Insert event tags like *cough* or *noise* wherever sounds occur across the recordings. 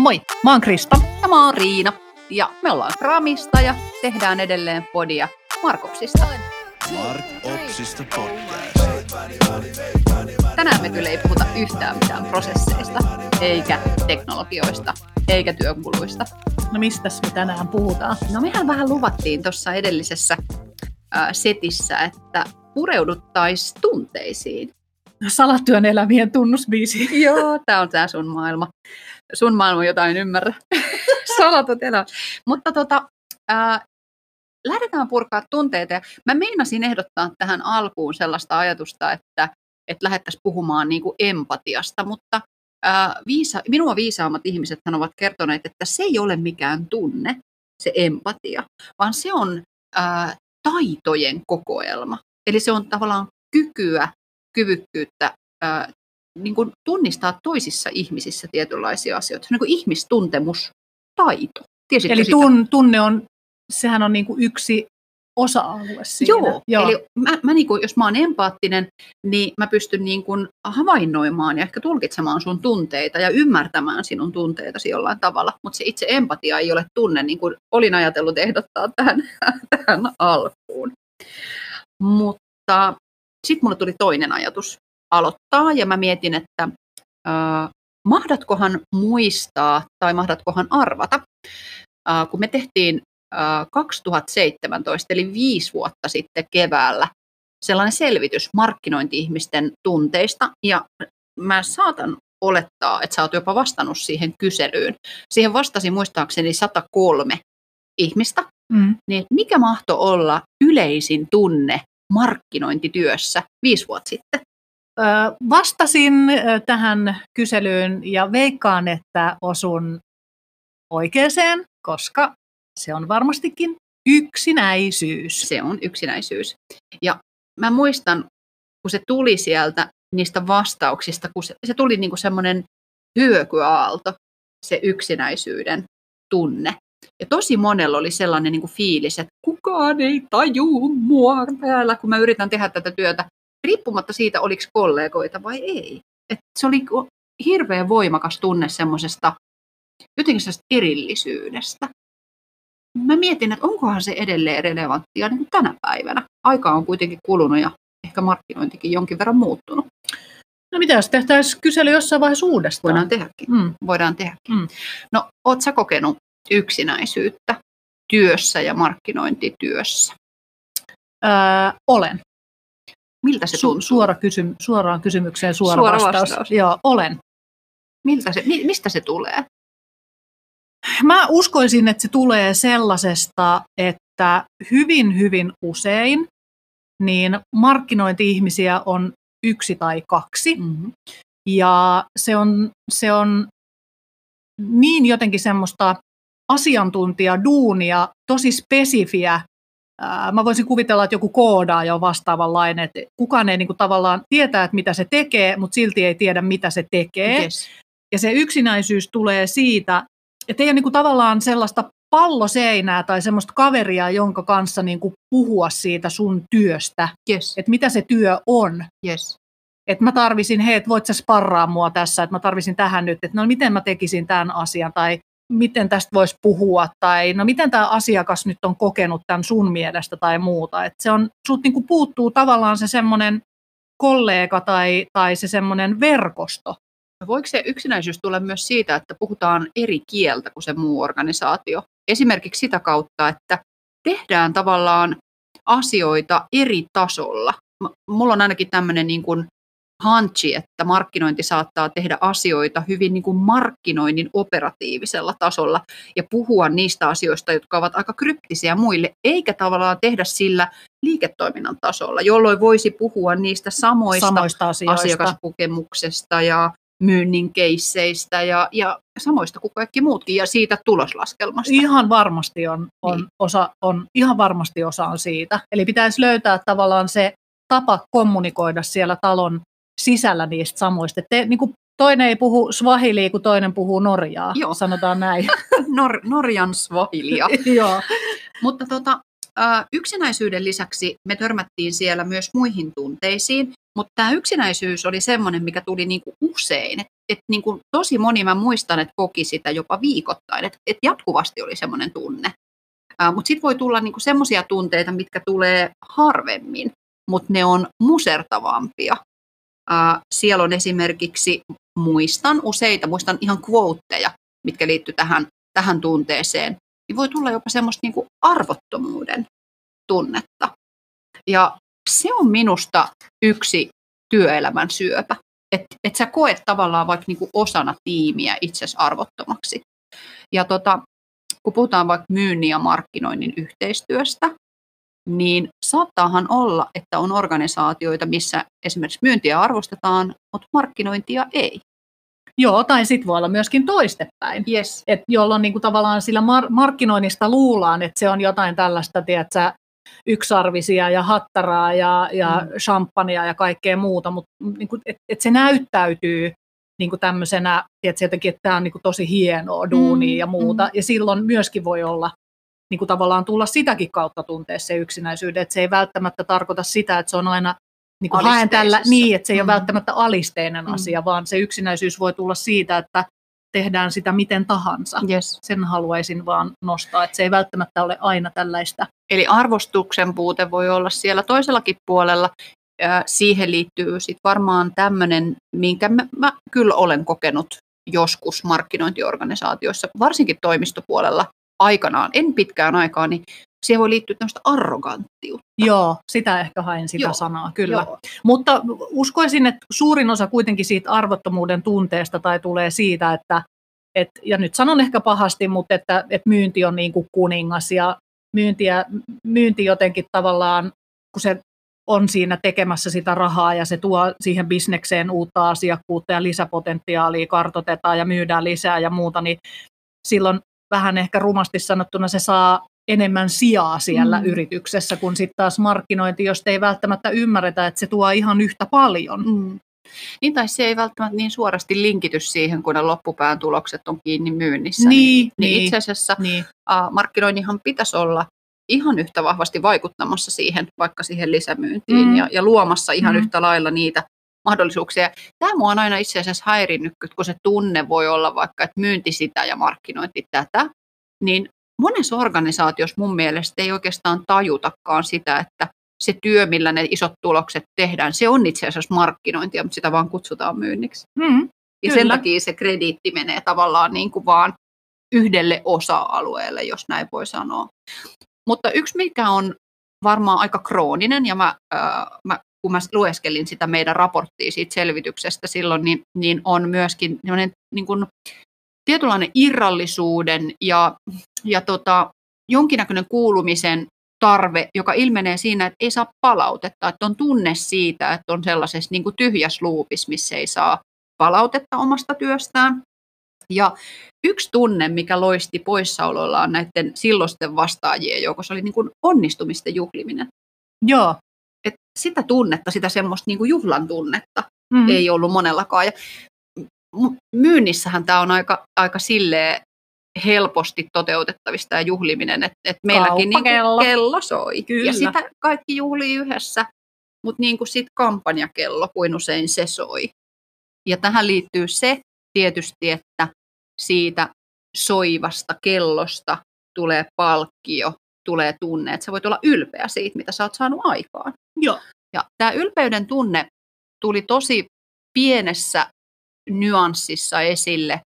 Moi, mä oon Krista. Ja mä oon Riina. Ja me ollaan Kramista ja tehdään edelleen podia Markopsista. Mark Opsista podcast. Tänään me kyllä ei puhuta yhtään mitään prosesseista, eikä teknologioista, eikä työkuluista. No mistä me tänään puhutaan? No mehän vähän luvattiin tuossa edellisessä ää, setissä, että pureuduttaisiin tunteisiin. Salatyön elämien tunnusbiisi. *laughs* Joo, tää on tää sun maailma. Sun maailma, jota en ymmärrä. *laughs* Salatut elämät. Mutta tota, ää, lähdetään purkaa tunteita. Ja mä meinasin ehdottaa tähän alkuun sellaista ajatusta, että, että lähdettäisiin puhumaan niin kuin empatiasta, mutta ää, viisa, minua viisaammat ihmiset ovat kertoneet, että se ei ole mikään tunne, se empatia, vaan se on ää, taitojen kokoelma. Eli se on tavallaan kykyä, kyvykkyyttä ää, niin kuin tunnistaa toisissa ihmisissä tietynlaisia asioita. Se on niin kuin ihmistuntemustaito. Tiesitkö Eli tun, tunne on, sehän on niinku yksi osa-alue siinä. Joo, Joo. eli mä, mä niin kuin, jos mä oon empaattinen, niin mä pystyn niin kuin havainnoimaan ja ehkä tulkitsemaan sun tunteita ja ymmärtämään sinun tunteitasi jollain tavalla, mutta se itse empatia ei ole tunne, niin kuin olin ajatellut ehdottaa tähän, *laughs* tähän alkuun. Mutta sitten mulle tuli toinen ajatus aloittaa ja mä mietin, että äh, mahdatkohan muistaa tai mahdatkohan arvata, äh, kun me tehtiin 2017, eli viisi vuotta sitten keväällä, sellainen selvitys markkinointi-ihmisten tunteista, ja mä saatan olettaa, että sä oot jopa vastannut siihen kyselyyn. Siihen vastasi muistaakseni 103 ihmistä. Mm. Niin mikä mahto olla yleisin tunne markkinointityössä viisi vuotta sitten? Vastasin tähän kyselyyn ja veikkaan, että osun oikeeseen, koska se on varmastikin yksinäisyys. Se on yksinäisyys. Ja mä muistan, kun se tuli sieltä niistä vastauksista, kun se, se tuli niin kuin semmoinen hyökyaalto, se yksinäisyyden tunne. Ja tosi monella oli sellainen niin kuin fiilis, että kukaan ei tajuu mua täällä, kun mä yritän tehdä tätä työtä, riippumatta siitä, oliko kollegoita vai ei. Et se oli hirveän voimakas tunne semmoisesta jotenkin erillisyydestä mä mietin, että onkohan se edelleen relevanttia niin kuin tänä päivänä. Aika on kuitenkin kulunut ja ehkä markkinointikin jonkin verran muuttunut. No mitä jos tehtäisiin kysely jossain vaiheessa uudestaan? Voidaan tehdäkin. Mm. Voidaan tehdäkin. Mm. No, oot sä kokenut yksinäisyyttä työssä ja markkinointityössä? Öö, olen. Miltä se tuntuu? Su- suora kysym- suoraan kysymykseen suora, Suora vastaus. vastaus. Joo, olen. Miltä se, mi- mistä se tulee? Mä uskoisin, että se tulee sellaisesta, että hyvin, hyvin usein niin markkinointi-ihmisiä on yksi tai kaksi. Mm-hmm. Ja se on, se on niin jotenkin semmoista asiantuntijaduunia, tosi spesifiä. Mä voisin kuvitella, että joku koodaa jo vastaavanlainen, että kukaan ei niin kuin tavallaan tietää, että mitä se tekee, mutta silti ei tiedä, mitä se tekee. Yes. Ja se yksinäisyys tulee siitä, että ei ole niin kuin tavallaan sellaista palloseinää tai semmoista kaveria, jonka kanssa niin kuin puhua siitä sun työstä, Yes. että mitä se työ on. Yes. Että mä tarvisin, hei, että voit sä sparraa mua tässä, että mä tarvisin tähän nyt, että no miten mä tekisin tämän asian tai miten tästä voisi puhua tai no miten tämä asiakas nyt on kokenut tämän sun mielestä tai muuta. Että se on, sut niin kuin puuttuu tavallaan se semmoinen kollega tai, tai se semmoinen verkosto. No Voiko se yksinäisyys tulla myös siitä, että puhutaan eri kieltä kuin se muu organisaatio? Esimerkiksi sitä kautta, että tehdään tavallaan asioita eri tasolla. Mulla on ainakin tämmöinen niin kuin hunchi, että markkinointi saattaa tehdä asioita hyvin niin kuin markkinoinnin operatiivisella tasolla ja puhua niistä asioista, jotka ovat aika kryptisiä muille, eikä tavallaan tehdä sillä liiketoiminnan tasolla, jolloin voisi puhua niistä samoista samoista asioista. asiakaskokemuksesta ja myynnin keisseistä ja, ja samoista kuin kaikki muutkin ja siitä tuloslaskelmasta. Ihan varmasti on, on, Niin. osa, on, ihan varmasti osa on siitä. Eli pitäisi löytää tavallaan se tapa kommunikoida siellä talon sisällä niistä samoista. Te, niin kuin toinen ei puhu swahilia, kun toinen puhuu norjaa, Joo. sanotaan näin. *laughs* Nor- Norjan svahilia. *laughs* Joo. Mutta tota, yksinäisyyden lisäksi me törmättiin siellä myös muihin tunteisiin, mutta tämä yksinäisyys oli semmoinen, mikä tuli niinku usein. Et et niin kuin tosi moni, mä muistan, että koki sitä jopa viikoittain, että et jatkuvasti oli semmoinen tunne. Mutta sitten voi tulla niin semmoisia tunteita, mitkä tulee harvemmin, mutta ne on musertavampia. Siellä on esimerkiksi, muistan useita, muistan ihan quoteja, mitkä liittyy tähän, tähän tunteeseen, niin voi tulla jopa semmoista niin arvottomuuden tunnetta. Ja se on minusta yksi työelämän syöpä. Että et sä koet tavallaan vaikka niinku osana tiimiä itsesi arvottomaksi. Ja tota, kun puhutaan vaikka myynnin ja markkinoinnin yhteistyöstä, niin saattaahan olla, että on organisaatioita, missä esimerkiksi myyntiä arvostetaan, mutta markkinointia ei. Joo, tai sitten voi olla myöskin toistepäin. Yes. Et jolloin niinku tavallaan sillä mar- markkinoinnista luullaan, että se on jotain tällaista, tiedätkö, yksarvisia ja hattaraa ja, ja mm. champagnea ja kaikkea muuta, mutta niinku, että et se näyttäytyy niin kuin tämmöisenä, että jotenkin, että tämä on niin kuin tosi hienoa duunia mm, ja muuta. Mm. Ja silloin myöskin voi olla niin kuin tavallaan tulla sitäkin kautta tuntea se yksinäisyyden, että se ei välttämättä tarkoita sitä, että se on aina niin kuin haen tällä, niin, että se ei mm. ole välttämättä alisteinen mm. asia, vaan se yksinäisyys voi tulla siitä, että tehdään sitä miten tahansa. Yes. Sen haluaisin vaan nostaa, että se ei välttämättä ole aina tällaista. Eli arvostuksen puute voi olla siellä toisellakin puolella. Siihen liittyy sit varmaan tämmöinen, minkä mä, mä kyllä olen kokenut joskus markkinointiorganisaatioissa, varsinkin toimistopuolella aikanaan, en pitkään aikaa, niin siihen voi liittyä tämmöistä arroganttiutta. Joo, sitä ehkä hain sitä Joo. sanaa, kyllä. Joo. Mutta uskoisin, että suurin osa kuitenkin siitä arvottomuuden tunteesta tai tulee siitä, että et, ja nyt sanon ehkä pahasti, mutta että, että myynti on niin kuin kuningas ja myyntiä, myynti jotenkin tavallaan, kun se on siinä tekemässä sitä rahaa ja se tuo siihen bisnekseen uutta asiakkuutta ja lisäpotentiaalia, kartotetaan ja myydään lisää ja muuta, niin silloin vähän ehkä rumasti sanottuna se saa enemmän sijaa siellä mm. yrityksessä, kun sitten taas markkinointi, jos ei välttämättä ymmärretä, että se tuo ihan yhtä paljon. Mm. Niin, tai se ei välttämättä niin suorasti linkity siihen, kun ne loppupään tulokset on kiinni myynnissä. Niin, niin, niin itse asiassa niin. Uh, markkinoinnihan pitäisi olla ihan yhtä vahvasti vaikuttamassa siihen, vaikka siihen lisämyyntiin mm. ja, ja luomassa ihan mm. yhtä lailla niitä mahdollisuuksia. Tämä mua on aina itse asiassa häirinnyt, kun se tunne voi olla vaikka, että myynti sitä ja markkinointi tätä, niin monessa organisaatiossa mun mielestä ei oikeastaan tajutakaan sitä, että se työ, millä ne isot tulokset tehdään, se on itse asiassa markkinointia, mutta sitä vaan kutsutaan myynniksi. Mm, ja sen takia se krediitti menee tavallaan niin kuin vaan yhdelle osa-alueelle, jos näin voi sanoa. Mutta yksi, mikä on varmaan aika krooninen, ja mä, äh, mä, kun mä lueskelin sitä meidän raporttia siitä selvityksestä silloin, niin, niin on myöskin niin kuin tietynlainen irrallisuuden ja, ja tota, jonkinnäköinen kuulumisen tarve, joka ilmenee siinä, että ei saa palautetta, että on tunne siitä, että on sellaisessa niin kuin tyhjässä luupissa, missä ei saa palautetta omasta työstään. Ja yksi tunne, mikä loisti poissaolollaan näiden silloisten vastaajien joukossa, oli niin kuin onnistumisten juhliminen. Joo. Sitä tunnetta, sitä semmoista niin kuin juhlan tunnetta mm. ei ollut monellakaan. Ja myynnissähän tämä on aika, aika silleen helposti toteutettavista ja juhliminen, että et meilläkin niin kello soi. Kyllä. Ja sitä kaikki juhlii yhdessä, mutta niin kuin sitten kampanjakello, kuin usein se soi. Ja tähän liittyy se tietysti, että siitä soivasta kellosta tulee palkkio, tulee tunne, että sä voit olla ylpeä siitä, mitä sä oot saanut aikaan. Joo. Ja tämä ylpeyden tunne tuli tosi pienessä nyanssissa esille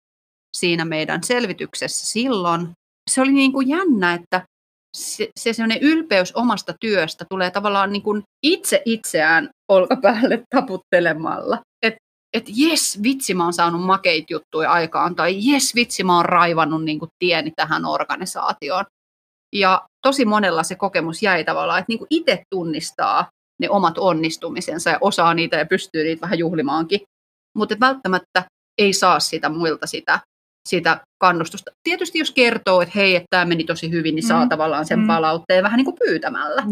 siinä meidän selvityksessä silloin. Se oli niin kuin jännä, että se, se sellainen ylpeys omasta työstä tulee tavallaan niin kuin itse itseään olkapäälle taputtelemalla. Että et jes, vitsi mä oon saanut makeit juttuja aikaan, tai jes, vitsi mä oon raivannut niin kuin tieni tähän organisaatioon. Ja tosi monella se kokemus jäi tavallaan, että niin kuin itse tunnistaa ne omat onnistumisensa ja osaa niitä ja pystyy niitä vähän juhlimaankin mutta välttämättä ei saa sitä muilta sitä, sitä kannustusta. Tietysti jos kertoo, että hei, että tämä meni tosi hyvin, niin saa mm. tavallaan sen mm. palautteen vähän niin kuin pyytämällä.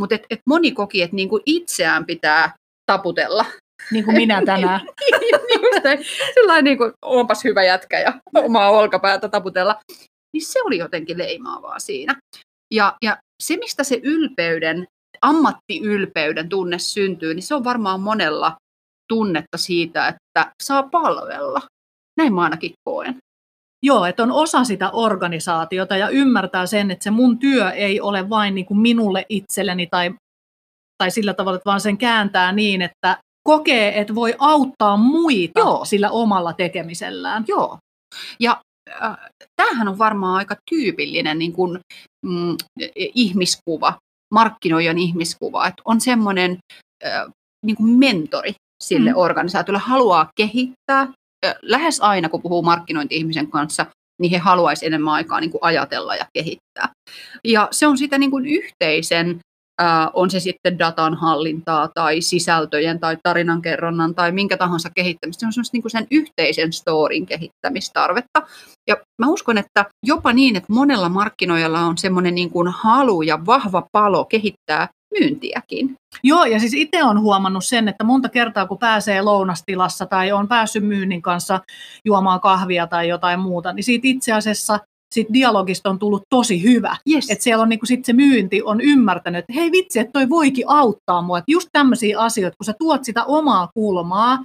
Mutta et, et moni koki, että niin kuin itseään pitää taputella. Niin kuin minä tänään. *laughs* niin, sellainen niin kuin, onpas hyvä jätkä ja omaa olkapäätä taputella. Niin se oli jotenkin leimaavaa siinä. Ja, ja se, mistä se ylpeyden, ammattiylpeyden tunne syntyy, niin se on varmaan monella tunnetta siitä, että saa palvella. Näin mä ainakin koen. Joo, että on osa sitä organisaatiota ja ymmärtää sen, että se mun työ ei ole vain niin kuin minulle itselleni tai, tai sillä tavalla, että vaan sen kääntää niin, että kokee, että voi auttaa muita Joo. sillä omalla tekemisellään. Joo. Ja tämähän on varmaan aika tyypillinen niin kuin, mm, ihmiskuva, markkinoijan ihmiskuva, että on semmoinen äh, niin kuin mentori sille Mm. mm. organisaatiolle, haluaa kehittää. Äh, lähes aina, kun puhuu markkinointi-ihmisen kanssa, niin he haluaisivat enemmän aikaa niin kuin ajatella ja kehittää. Ja se on sitä niin kuin yhteisen, on se sitten datan hallintaa tai sisältöjen tai tarinankerronnan tai minkä tahansa kehittämistä. Se on semmoista niin kuin sen yhteisen storin kehittämistarvetta. Ja mä uskon, että jopa niin, että monella markkinoijalla on semmoinen niin kuin halu ja vahva palo kehittää myyntiäkin. Joo, ja siis itse on huomannut sen, että monta kertaa kun pääsee lounastilassa tai on päässyt myynnin kanssa juomaan kahvia tai jotain muuta, niin siitä itse asiassa siitä dialogista on tullut tosi hyvä. Yes. Että siellä on niinku sit se myynti on ymmärtänyt, että hei vitsi, että toi voikin auttaa mua. Että just tämmöisiä asioita, kun sä tuot sitä omaa kulmaa,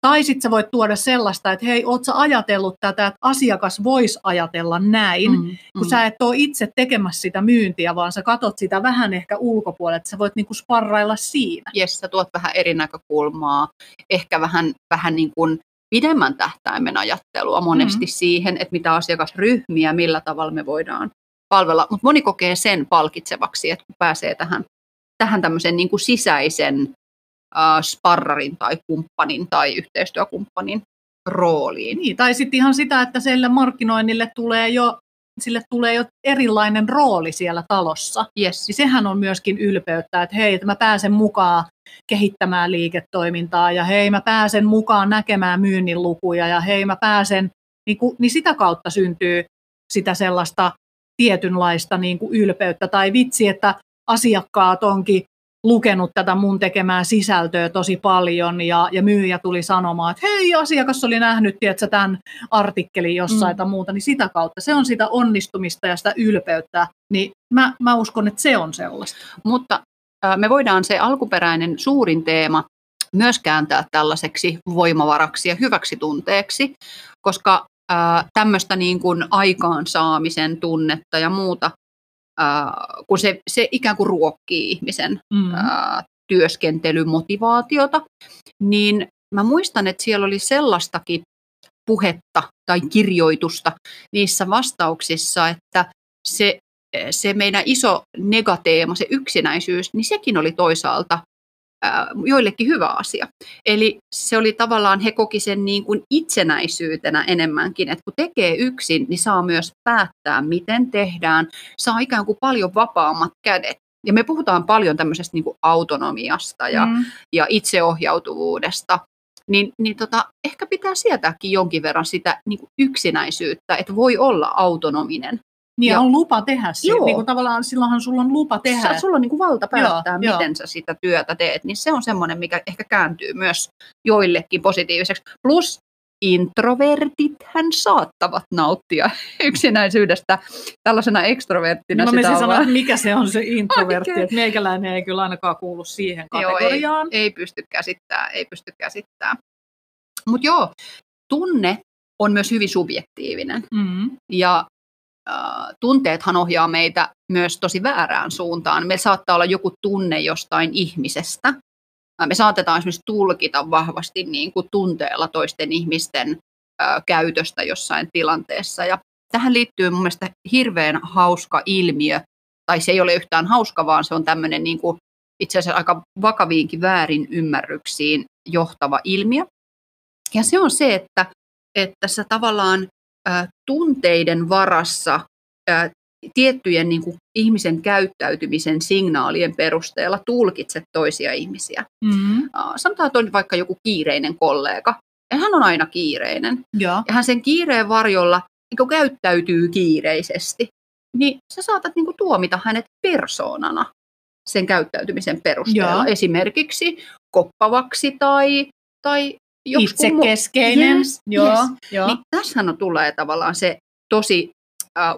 tai sitten sä voit tuoda sellaista, että hei, oot sä ajatellut tätä, että asiakas voisi ajatella näin, mm, kun sä et ole itse tekemässä sitä myyntiä, vaan sä katot sitä vähän ehkä ulkopuolelle, että sä voit niinku sparrailla siinä. Jes, sä tuot vähän eri näkökulmaa, ehkä vähän, vähän niin kuin pidemmän tähtäimen ajattelua monesti Mhm. mm. siihen, että mitä asiakasryhmiä, millä tavalla me voidaan palvella. Mutta moni kokee sen palkitsevaksi, että kun pääsee tähän, tähän tämmöisen niin kuin sisäisen äh, sparrarin tai kumppanin tai yhteistyökumppanin rooliin. Niin, tai sitten ihan sitä, että sille markkinoinnille tulee jo, sille tulee jo erilainen rooli siellä talossa. Yes. Niin sehän on myöskin ylpeyttä, että hei, että mä pääsen mukaan kehittämään liiketoimintaa ja hei, mä pääsen mukaan näkemään myynnin lukuja ja hei, mä pääsen, niin, kuin, niin sitä kautta syntyy sitä sellaista tietynlaista niin kuin ylpeyttä tai vitsi, että asiakkaat onkin lukenut tätä mun tekemää sisältöä tosi paljon ja, ja myyjä tuli sanomaan, että hei, asiakas oli nähnyt, tiedätkö, tämän artikkelin jossain Mm. tai muuta, niin sitä kautta se on sitä onnistumista ja sitä ylpeyttä, niin mä, mä uskon, että se on sellaista. Mutta äh, me voidaan se alkuperäinen suurin teema myös kääntää tällaiseksi voimavaraksi ja hyväksi tunteeksi, koska äh, tämmöistä niin kuin aikaansaamisen tunnetta ja muuta, äh, kun se, se ikään kuin ruokkii ihmisen Mm. ää, työskentelymotivaatiota, niin mä muistan, että siellä oli sellaistakin puhetta tai kirjoitusta niissä vastauksissa, että se, se meidän iso negateema, se yksinäisyys, niin sekin oli toisaalta joillekin hyvä asia. Eli se oli tavallaan, he koki sen niin kuin itsenäisyytenä enemmänkin, että kun tekee yksin, niin saa myös päättää, miten tehdään, saa ikään kuin paljon vapaammat kädet. Ja me puhutaan paljon tämmöisestä niin kuin autonomiasta ja, Mm. ja itseohjautuvuudesta, niin, niin tota, ehkä pitää sietääkin jonkin verran sitä niin kuin yksinäisyyttä, että voi olla autonominen. Niin ja on lupa tehdä se. Joo. Niin kuin tavallaan silloinhan sulla on lupa tehdä. Sä, sulla on niin kuin valta päättää, Joo, joo, joo. miten sä sitä työtä teet, niin se on semmoinen, mikä ehkä kääntyy myös joillekin positiiviseksi. Plus introvertit hän saattavat nauttia *laughs* yksinäisyydestä tällaisena ekstroverttina. Niin mä sitä sanoa, että mikä se on se *laughs* introvertti, että meikäläinen ei kyllä ainakaan kuulu siihen Joo, kategoriaan. ei pysty käsittämään, ei pysty käsittämään. Mutta joo, tunne on myös hyvin subjektiivinen Mm. ja tunteethan ohjaa meitä myös tosi väärään suuntaan. Meillä saattaa olla joku tunne jostain ihmisestä. Me saatetaan esimerkiksi tulkita vahvasti niin kuin tunteella toisten ihmisten käytöstä jossain tilanteessa. Ja tähän liittyy mun mielestä hirveän hauska ilmiö, tai se ei ole yhtään hauska, vaan se on tämmöinen niin kuin itse asiassa aika vakaviinkin väärin ymmärryksiin johtava ilmiö. Ja se on se, että, että sä tavallaan tunteiden varassa tiettyjen niin kuin, ihmisen käyttäytymisen signaalien perusteella tulkitset toisia ihmisiä. Mm. Ä, sanotaan, että on vaikka joku kiireinen kollega, ja hän on aina kiireinen, Joo. ja hän sen kiireen varjolla niin kuin käyttäytyy kiireisesti, niin sä saatat niin kuin, tuomita hänet persoonana sen käyttäytymisen perusteella. Joo. Esimerkiksi koppavaksi tai, tai mu- Itsekeskeinen. Yes, Joo. yes. Joo. Niin tässähän on, tulee tavallaan se tosi äh,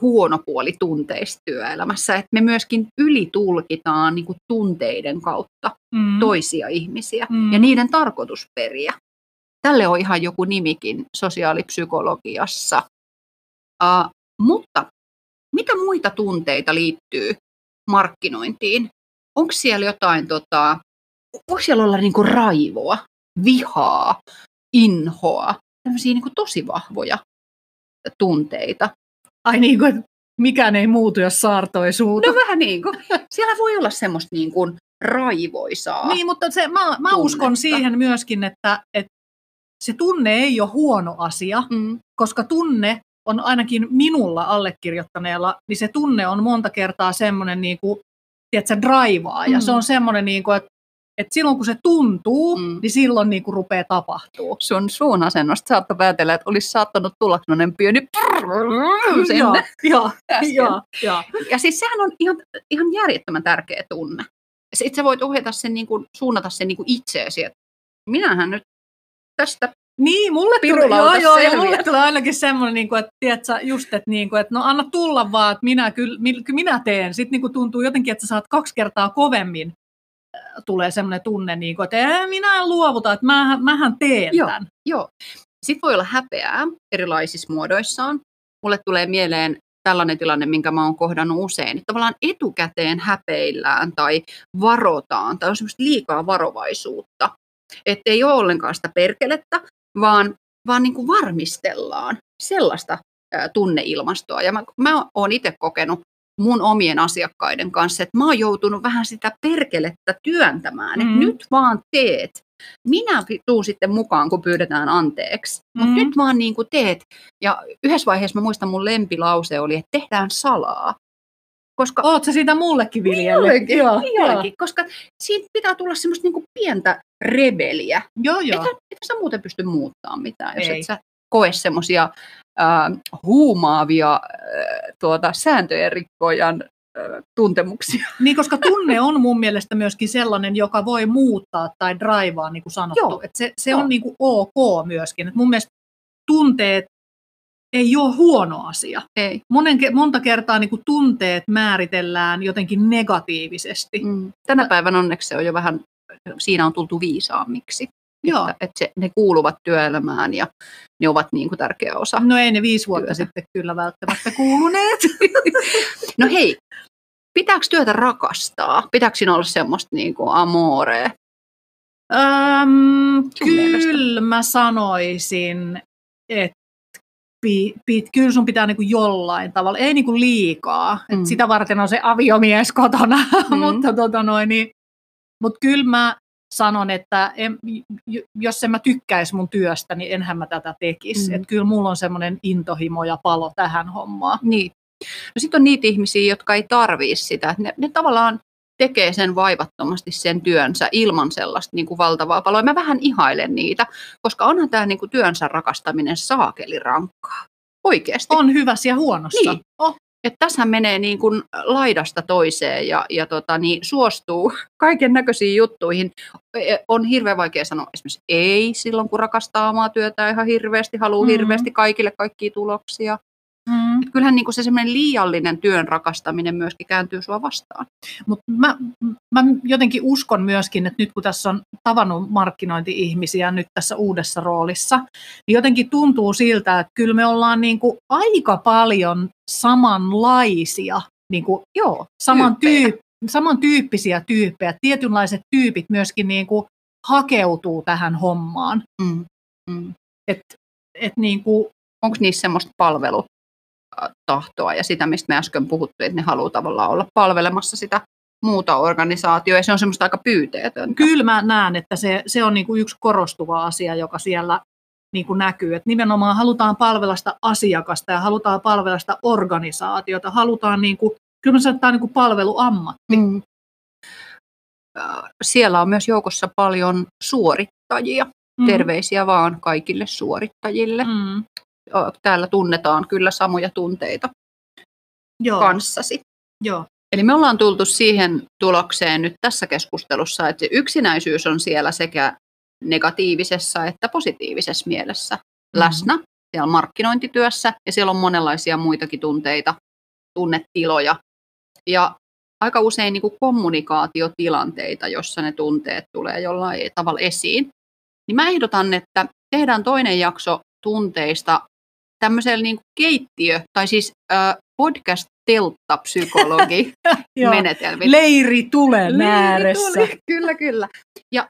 huono puoli tunteista työelämässä, että me myöskin ylitulkitaan niin kuin tunteiden kautta Mm. toisia ihmisiä Mm. ja niiden tarkoitusperiä. Tälle on ihan joku nimikin sosiaalipsykologiassa. Uh, mutta mitä muita tunteita liittyy markkinointiin? Onko siellä jotain, tota, voiko siellä olla niinku raivoa, vihaa, inhoa, tämmöisiä niinku tosi vahvoja tunteita? Ai niin kuin, että mikään ei muutu, jos saarto ei suutu. No vähän niin kuin. Siellä voi olla semmoista niin kuin raivoisaa. Niin, mutta se, mä, mä tunnetta. uskon siihen myöskin, että, että se tunne ei ole huono asia, Mm. koska tunne on ainakin minulla allekirjoittaneella, niin se tunne on monta kertaa semmoinen niin kuin, tiedätkö, draivaa. Ja Mm. se on semmoinen, niin kuin, että, että silloin kun se tuntuu, Mm. niin silloin niin kuin rupeaa tapahtuu. Sun suun asennosta saattoi päätellä, että olisi saattanut tulla sellainen pieni Joo, sinne. joo, joo, joo. Ja siis sehän on ihan, ihan järjettömän tärkeä tunne. Sitten sä voit ohjata sen, niin kuin, suunnata sen niin kuin itseesi, että minähän nyt tästä Niin, mulle tulee, joo, joo, ja mulle tulee ainakin semmoinen, niin kuin, että, tiedätkö, just, että, niin kuin, että no anna tulla vaan, että minä, kyllä, mi- kyllä minä teen. Sitten niin kuin tuntuu jotenkin, että sä saat kaksi kertaa kovemmin tulee semmoinen tunne, niin kuin, että ei, minä en luovuta, että mähän, mähän teen Joo. tämän. Joo. Sitten voi olla häpeää erilaisissa muodoissaan. Mulle tulee mieleen tällainen tilanne, minkä mä oon kohdannut usein. Että tavallaan etukäteen häpeillään tai varotaan tai on semmoista liikaa varovaisuutta. Että ei ole ollenkaan sitä perkelettä, vaan, vaan niin kuin varmistellaan sellaista ää, tunneilmastoa. Ja mä, mä oon itse kokenut mun omien asiakkaiden kanssa, että mä oon joutunut vähän sitä perkelettä työntämään, että Mm. nyt vaan teet. Minä tuun sitten mukaan, kun pyydetään anteeksi. Mutta Mm. nyt vaan niin kuin teet. Ja yhdessä vaiheessa mä muistan mun lempilause oli, että tehdään salaa. Koska Oot sä siitä mullekin viljellyt? Jollekin, Joo, jollekin, koska siitä pitää tulla semmoista niinku pientä rebeliä. joo, joo. Ethän, ethän sä muuten pysty muuttamaan mitään, jos Ei. et sä koe semmoisia äh, huumaavia äh, tuota, sääntöjen rikkojan äh, tuntemuksia. *laughs* Niin, koska tunne on mun mielestä myöskin sellainen, joka voi muuttaa tai draivaa, niin kuin sanottu. Joo. Et se se Joo. on niin kuin ok myöskin. Et mun mielestä tunteet ei ole huono asia. Ei. Monen, monta kertaa niin kuin tunteet määritellään jotenkin negatiivisesti. Mm. Tänä päivänä onneksi se on jo vähän, siinä on tultu viisaammiksi. Joo. Että, että se, ne kuuluvat työelämään ja ne ovat niin kuin tärkeä osa. No ei ne viisi vuotta Työtä. sitten kyllä välttämättä kuuluneet. *laughs* No hei, pitääkö työtä rakastaa? Pitääkö siinä olla semmoista niin kuin amorea? Öm, kyllä mä sanoisin, että pi, pi, kyllä sun pitää niinku jollain tavalla, ei niinku liikaa. Et Mm. Sitä varten on se aviomies kotona, *laughs* Mm. mutta tota noin, niin, mut kyllä mä sanon, että en, jos en mä tykkäisi mun työstä, niin enhän mä tätä tekisi. Mm. Et kyllä mulla on semmoinen intohimo ja palo tähän hommaan. Niin. No sitten on niitä ihmisiä, jotka ei tarvii sitä. että Ne, ne tavallaan tekee sen vaivattomasti sen työnsä ilman sellaista niin kuin valtavaa paloa. Mä vähän ihailen niitä, koska onhan tämä niin kuin työnsä rakastaminen saakeli rankkaa. Oikeasti. On hyvässä ja huonossa. Niin. Oh, että tässähän menee niin kuin laidasta toiseen ja, ja tota, niin suostuu kaiken näköisiin juttuihin. E- On hirveän vaikea sanoa esimerkiksi ei silloin, kun rakastaa omaa työtä ihan hirveästi, haluaa Mm. hirveästi kaikille kaikkia tuloksia. Mm. Et kyllähän niin kuin se semmoinen liiallinen työn rakastaminen myöskin kääntyy sua vastaan. Mutta mä, mä jotenkin uskon myöskin, että nyt kun tässä on tavannut markkinointi-ihmisiä nyt tässä uudessa roolissa, niin jotenkin tuntuu siltä, että kyllä me ollaan niin kuin aika paljon samanlaisia, niin kuin Joo, saman tyyppejä. tyyp, samantyyppisiä tyyppejä. Tietynlaiset tyypit myöskin niin kuin hakeutuu tähän hommaan. Mm. Mm. Et, et niin kuin, Onko niissä semmoista palvelutahtoa ja sitä, mistä me äsken puhuttiin, että ne haluaa tavallaan olla palvelemassa sitä muuta organisaatioa ja se on semmoista aika pyyteetöntä. kyllä mä näen, että se, se on niin kuin yksi korostuva asia, joka siellä niin kuin näkyy. Että nimenomaan halutaan palvella sitä asiakasta ja halutaan palvella sitä organisaatiota. Halutaan, niin kuin, kyllä mä sanon, että tämä on niin kuin palveluammatti. Mm. Äh, Siellä on myös joukossa paljon suorittajia. Mm. Terveisiä vaan kaikille suorittajille. Mm. Täällä tunnetaan kyllä samoja tunteita Joo, kanssasi. joo. Eli me ollaan tultu siihen tulokseen nyt tässä keskustelussa, että yksinäisyys on siellä sekä negatiivisessa että positiivisessa mielessä Mhm. läsnä siellä markkinointityössä ja siellä on monenlaisia muitakin tunteita, tunnetiloja ja aika usein niin kuin kommunikaatiotilanteita, jossa ne tunteet tulee jollain tavalla esiin. niin mä ehdotan, että tehdään toinen jakso tunteista tämmöisellä niin keittiö, tai siis äh, podcast telttapsykologi *laughs* Joo. menetelmillä. Leiri tulen ääressä. Kyllä, kyllä. Ja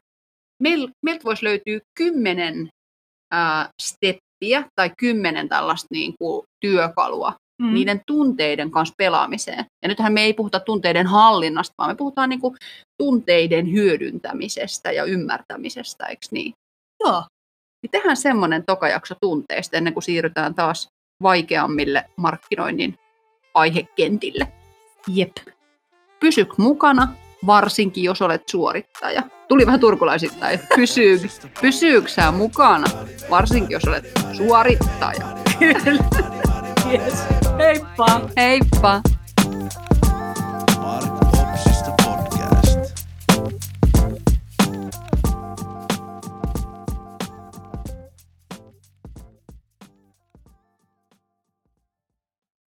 meil, meiltä voisi löytyä kymmenen äh, steppiä tai kymmenen tällaista niin kuin, työkalua Mm. niiden tunteiden kanssa pelaamiseen. Ja nythän me ei puhuta tunteiden hallinnasta, vaan me puhutaan niin kuin, tunteiden hyödyntämisestä ja ymmärtämisestä, eikö niin? Joo. Niin tehdään semmoinen tokajakso tunteista ennen kuin siirrytään taas vaikeammille markkinoinnin aihekentille. Jep. Pysyk mukana, varsinkin jos olet suorittaja. Tuli vähän turkulaisittain. Pysyy, pysyykö sä mukana, varsinkin jos olet suorittaja. Kyllä. Yes. Heippa! Heippa!